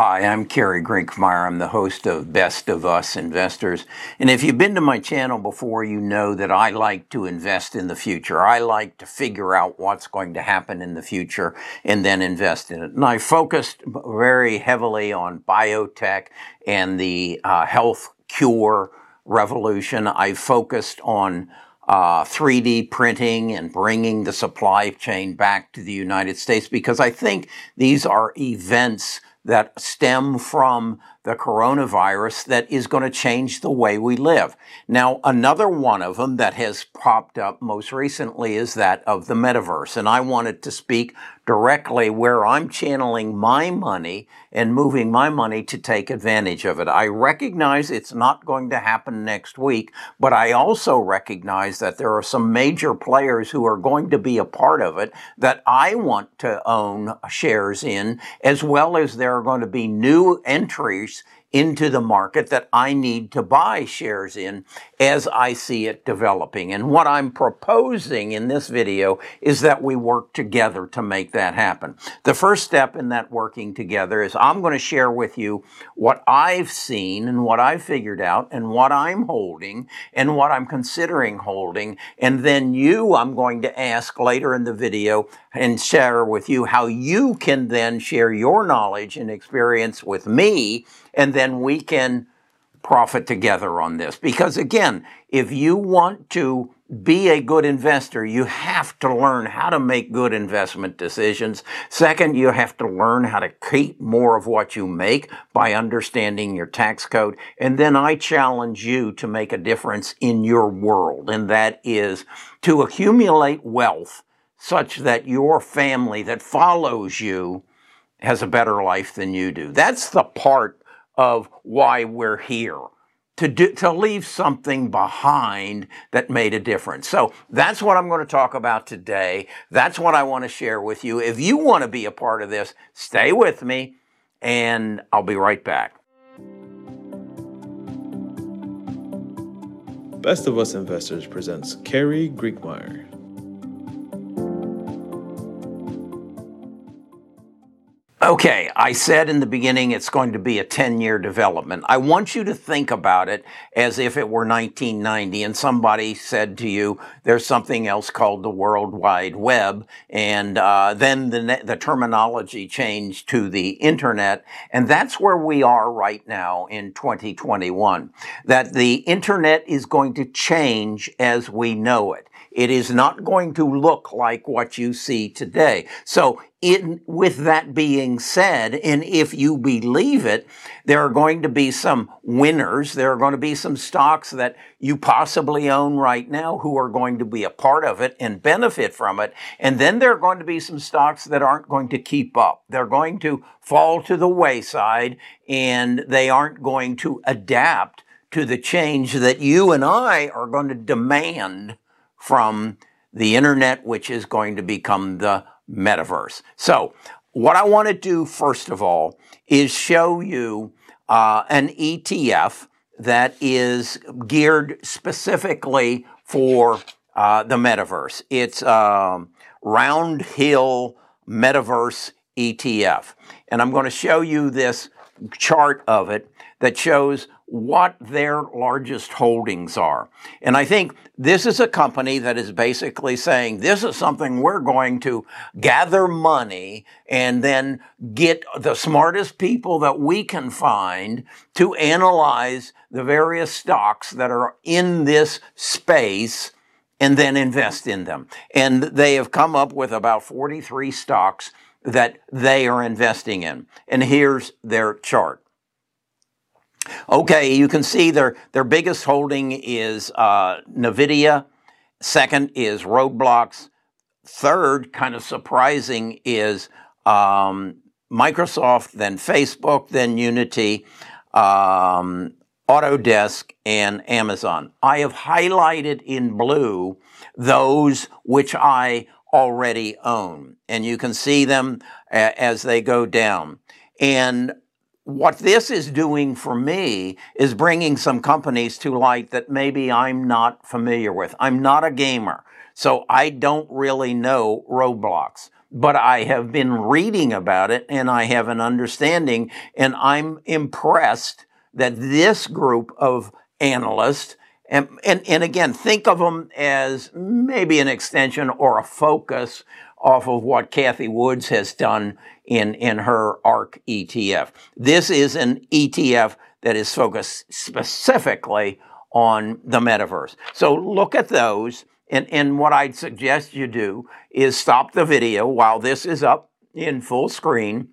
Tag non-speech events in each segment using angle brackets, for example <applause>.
Hi, I'm Kerry Grinkmeyer. I'm the host of Best of Us Investors. And if you've been to my channel before, you know that I like to invest in the future. I like to figure out what's going to happen in the future and then invest in it. And I focused very heavily on biotech and the uh, health cure revolution. I focused on uh, 3D printing and bringing the supply chain back to the United States because I think these are events that stem from the coronavirus that is going to change the way we live. Now, another one of them that has popped up most recently is that of the metaverse. And I wanted to speak directly where I'm channeling my money and moving my money to take advantage of it. I recognize it's not going to happen next week, but I also recognize that there are some major players who are going to be a part of it that I want to own shares in, as well as there are going to be new entries into the market that I need to buy shares in as I see it developing. And what I'm proposing in this video is that we work together to make that happen. The first step in that working together is I'm going to share with you what I've seen and what I've figured out and what I'm holding and what I'm considering holding. And then you, I'm going to ask later in the video and share with you how you can then share your knowledge and experience with me and then we can profit together on this. Because again, if you want to be a good investor, you have to learn how to make good investment decisions. Second, you have to learn how to keep more of what you make by understanding your tax code. And then I challenge you to make a difference in your world. And that is to accumulate wealth such that your family that follows you has a better life than you do. That's the part of why we're here. To, do, to leave something behind that made a difference. So that's what I'm going to talk about today. That's what I want to share with you. If you want to be a part of this, stay with me and I'll be right back. Best of Us Investors presents Kerry Grinkmeyer. Okay, I said in the beginning it's going to be a 10 year development. I want you to think about it as if it were 1990 and somebody said to you, there's something else called the World Wide Web. And uh, then the, the terminology changed to the internet. And that's where we are right now in 2021. That the internet is going to change as we know it. It is not going to look like what you see today. So in, with that being said, and if you believe it, there are going to be some winners. There are going to be some stocks that you possibly own right now who are going to be a part of it and benefit from it. And then there are going to be some stocks that aren't going to keep up. They're going to fall to the wayside and they aren't going to adapt to the change that you and I are going to demand from the internet, which is going to become the metaverse. So, what I want to do first of all is show you uh, an ETF that is geared specifically for uh, the metaverse. It's um, Roundhill Metaverse ETF. And I'm going to show you this chart of it that shows what their largest holdings are. And I think this is a company that is basically saying this is something we're going to gather money and then get the smartest people that we can find to analyze the various stocks that are in this space and then invest in them. And they have come up with about 43 stocks that they are investing in. And here's their chart. Okay, you can see their, their biggest holding is uh, NVIDIA. Second is Roblox. Third, kind of surprising, is um, Microsoft, then Facebook, then Unity, um, Autodesk, and Amazon. I have highlighted in blue those which I already own, and you can see them a- as they go down. And what this is doing for me is bringing some companies to light that maybe I'm not familiar with. I'm not a gamer, so I don't really know Roblox. but I have been reading about it and I have an understanding and I'm impressed that this group of analysts and, and, and again, think of them as maybe an extension or a focus off of what Cathie Woods has done in, in her ARK ETF. This is an ETF that is focused specifically on the metaverse. So look at those. And, and what I'd suggest you do is stop the video while this is up in full screen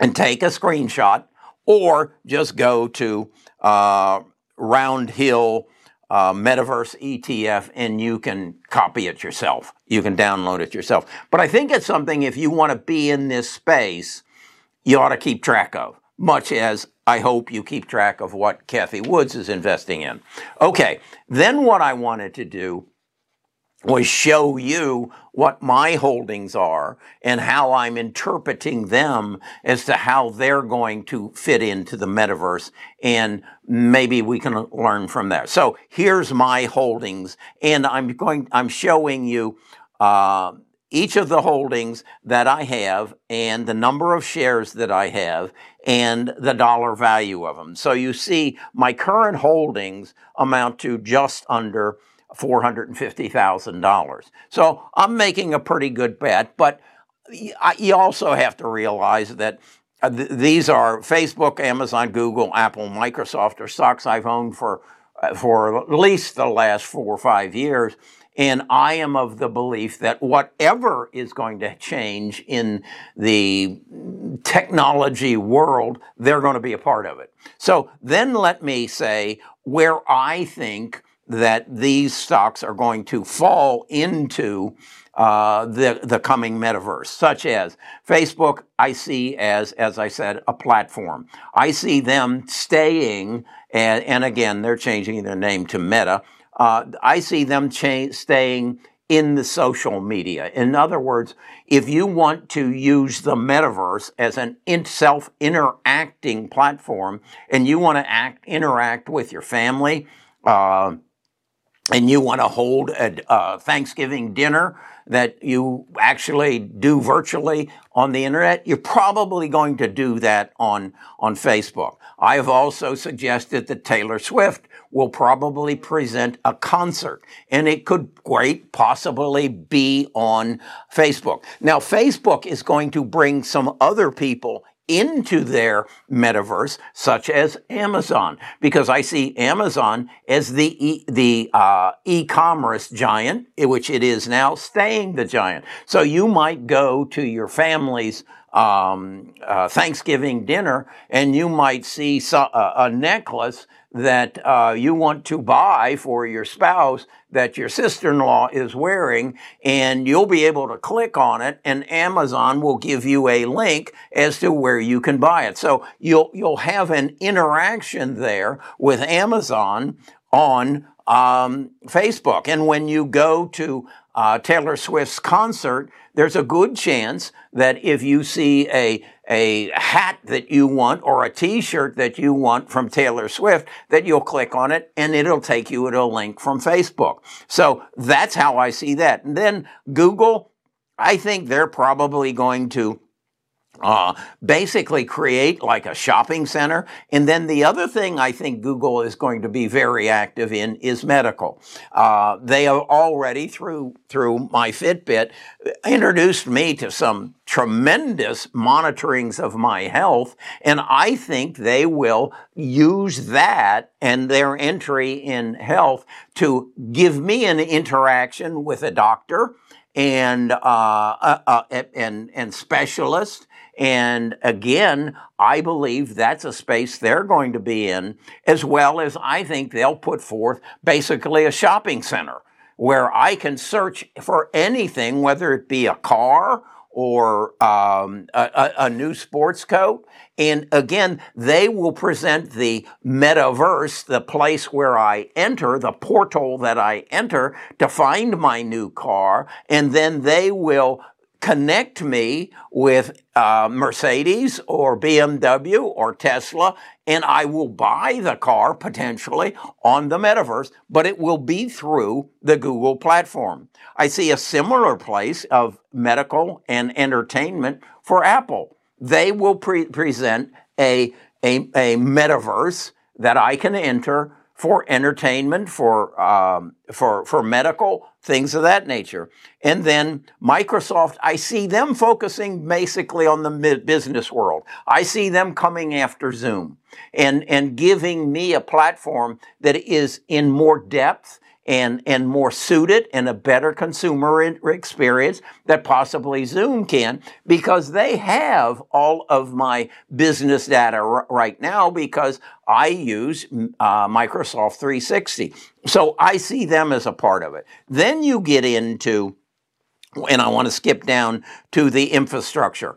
and take a screenshot or just go to uh, Roundhill uh, Metaverse ETF and you can copy it yourself. You can download it yourself. But I think it's something if you want to be in this space, you ought to keep track of, much as I hope you keep track of what Cathie Woods is investing in. Okay, then what I wanted to do was show you what my holdings are and how I'm interpreting them as to how they're going to fit into the metaverse. And maybe we can learn from there. So here's my holdings and I'm going, I'm showing you, uh, each of the holdings that I have and the number of shares that I have and the dollar value of them. So you see my current holdings amount to just under $450,000. So I'm making a pretty good bet, but you also have to realize that uh, these are Facebook, Amazon, Google, Apple, Microsoft are stocks I've owned for uh, for at least the last four or five years. And I am of the belief that whatever is going to change in the technology world, they're going to be a part of it. So then let me say where I think that these stocks are going to fall into uh, the the coming metaverse, such as Facebook. I see as as I said a platform. I see them staying, and, and again they're changing their name to Meta. Uh, I see them cha- staying in the social media. In other words, if you want to use the metaverse as an in self interacting platform, and you want to act interact with your family. Uh, and you want to hold a Thanksgiving dinner that you actually do virtually on the internet, you're probably going to do that on, on Facebook. I have also suggested that Taylor Swift will probably present a concert and it could quite possibly be on Facebook. Now, Facebook is going to bring some other people into their metaverse, such as Amazon, because I see Amazon as the e- the uh, e-commerce giant, which it is now, staying the giant. So you might go to your family's um, uh, Thanksgiving dinner, and you might see so, uh, a necklace that uh, you want to buy for your spouse that your sister-in-law is wearing and you'll be able to click on it and Amazon will give you a link as to where you can buy it. So you'll, you'll have an interaction there with Amazon on um, Facebook. And when you go to uh, Taylor Swift's concert, there's a good chance that if you see a, a hat that you want or a t-shirt that you want from Taylor Swift, that you'll click on it and it'll take you to a link from Facebook. So that's how I see that. And then Google, I think they're probably going to uh, basically create like a shopping center. And then the other thing I think Google is going to be very active in is medical. Uh, they have already through through my Fitbit introduced me to some tremendous monitorings of my health, and I think they will use that and their entry in health to give me an interaction with a doctor and uh, uh, uh and and specialist and again, I believe that's a space they're going to be in, as well as I think they'll put forth basically a shopping center where I can search for anything, whether it be a car or um, a, a, new sports coat. And again, they will present the metaverse, the place where I enter, the portal that I enter to find my new car. And then they will connect me with uh, Mercedes or BMW or Tesla, and I will buy the car potentially on the metaverse, but it will be through the Google platform. I see a similar place of medical and entertainment for Apple. They will pre- present a, a, a metaverse that I can enter for entertainment, for um, for for medical things of that nature. And then Microsoft, I see them focusing basically on the business world. I see them coming after Zoom and and giving me a platform that is in more depth and, and more suited and a better consumer experience that possibly Zoom can because they have all of my business data r- right now because I use uh, Microsoft 360. So I see them as a part of it. Then you get into and I want to skip down to the infrastructure.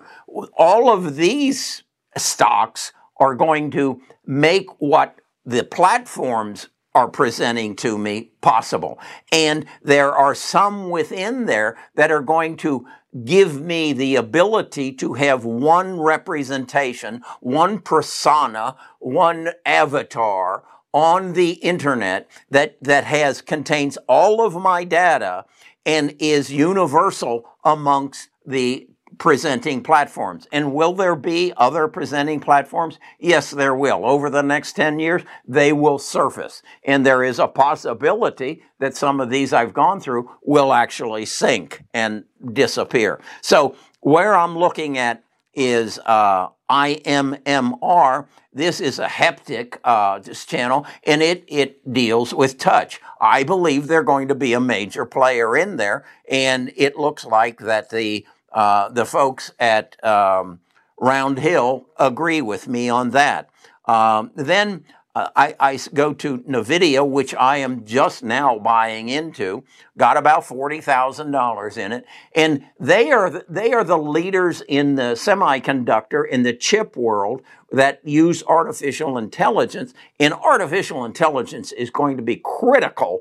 All of these stocks are going to make what the platforms are presenting to me possible. And there are some within there that are going to give me the ability to have one representation, one persona, one avatar on the internet that, that has, contains all of my data and is universal amongst the presenting platforms. And will there be other presenting platforms? Yes, there will. Over the next 10 years, they will surface. And there is a possibility that some of these I've gone through will actually sink and disappear. So where I'm looking at is uh, IMMR. This is a haptic uh, this channel, and it it deals with touch. I believe they're going to be a major player in there, and it looks like that the uh, the folks at um, Roundhill agree with me on that. Um, then uh, I, I, go to NVIDIA, which I am just now buying into, got about $40,000 in it. And they are, the, they are the leaders in the semiconductor, in the chip world that use artificial intelligence. And artificial intelligence is going to be critical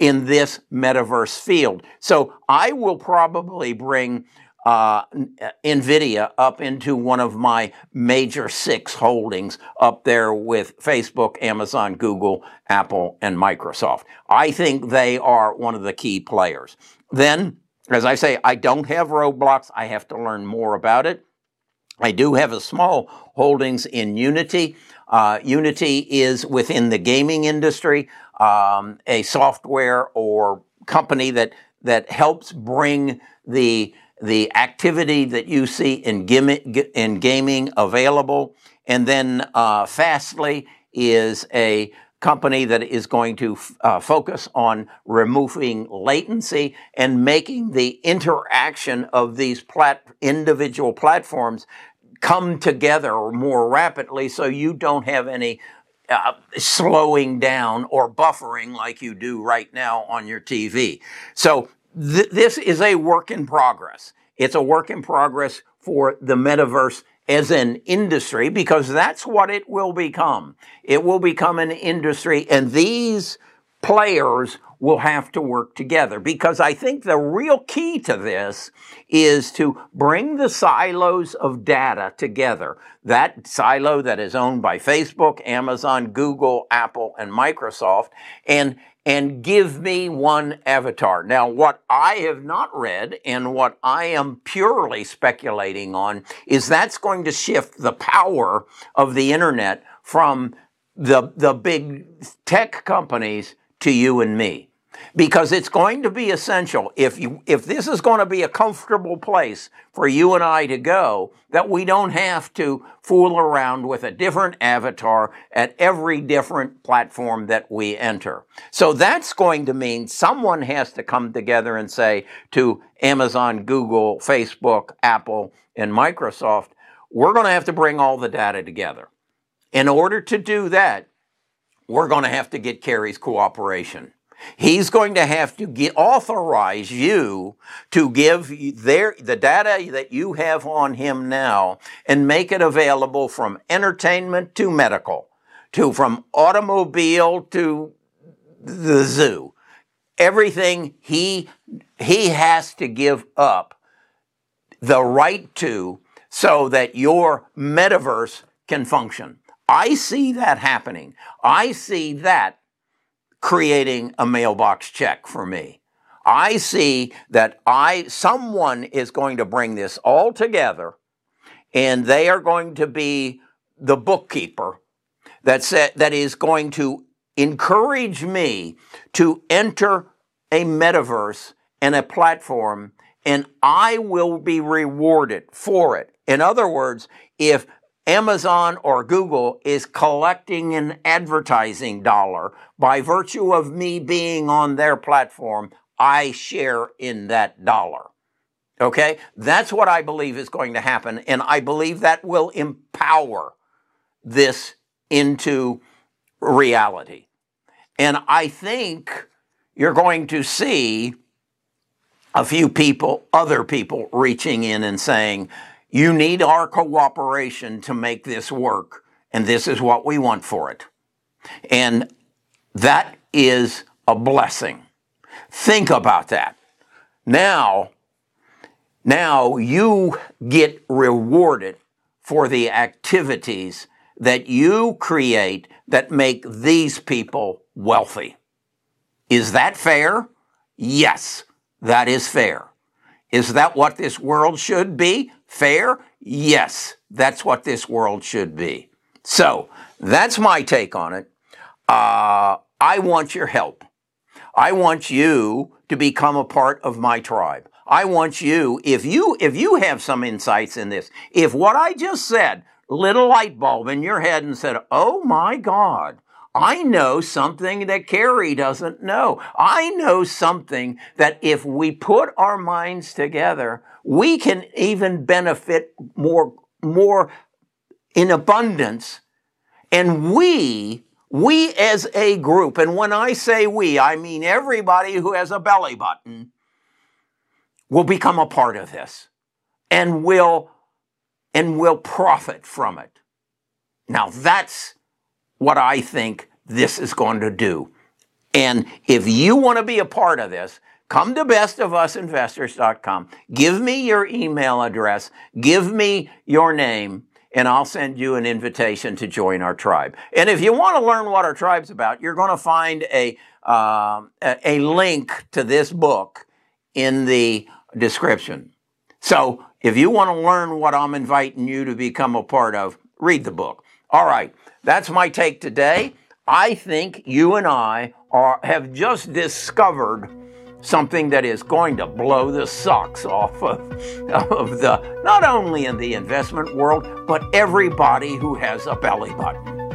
in this metaverse field. So I will probably bring uh, NVIDIA up into one of my major six holdings up there with Facebook, Amazon, Google, Apple, and Microsoft. I think they are one of the key players. Then, as I say, I don't have Roblox. I have to learn more about it. I do have a small holdings in Unity. Uh, Unity is within the gaming industry, um, a software or company that that helps bring the the activity that you see in, in gaming available. And then uh, Fastly is a company that is going to uh, focus on removing latency and making the interaction of these plat- individual platforms come together more rapidly so you don't have any uh, slowing down or buffering like you do right now on your TV. So th- this is a work in progress. It's a work in progress for the metaverse as an industry because that's what it will become. It will become an industry and these players will have to work together because I think the real key to this is to bring the silos of data together. That silo that is owned by Facebook, Amazon, Google, Apple, and Microsoft and and give me one avatar. Now, what I have not read and what I am purely speculating on is that's going to shift the power of the internet from the, the big tech companies to you and me because it's going to be essential if you if this is going to be a comfortable place for you and I to go that we don't have to fool around with a different avatar at every different platform that we enter. So that's going to mean someone has to come together and say to Amazon, Google, Facebook, Apple, and Microsoft, we're going to have to bring all the data together. In order to do that, we're going to have to get Kerry's cooperation. He's going to have to get, authorize you to give their, the data that you have on him now and make it available from entertainment to medical, to from automobile to the zoo. Everything he, he has to give up the right to so that your metaverse can function. I see that happening. I see that creating a mailbox check for me. I see that I someone is going to bring this all together and they are going to be the bookkeeper that sa- that is going to encourage me to enter a metaverse and a platform and I will be rewarded for it. In other words, if Amazon or Google is collecting an advertising dollar by virtue of me being on their platform, I share in that dollar. Okay? That's what I believe is going to happen. And I believe that will empower this into reality. And I think you're going to see a few people, other people reaching in and saying, you need our cooperation to make this work, and this is what we want for it. And that is a blessing. Think about that. Now, now you get rewarded for the activities that you create that make these people wealthy. Is that fair? Yes, that is fair. Is that what this world should be? Fair? Yes, that's what this world should be. So that's my take on it. Uh, I want your help. I want you to become a part of my tribe. I want you, if you, if you have some insights in this, if what I just said lit a light bulb in your head and said, Oh my God, I know something that Kerry doesn't know. I know something that if we put our minds together, we can even benefit more, more in abundance. And we, we as a group, and when I say we, I mean everybody who has a belly button, will become a part of this and will and will profit from it. Now that's what I think this is going to do. And if you want to be a part of this, come to bestofusinvestors.com. Give me your email address. Give me your name and I'll send you an invitation to join our tribe. And if you want to learn what our tribe's about, you're going to find a, uh, a link to this book in the description. So if you want to learn what I'm inviting you to become a part of, read the book. All right, that's my take today. I think you and I are, have just discovered something that is going to blow the socks off of, <laughs> of the not only in the investment world, but everybody who has a belly button.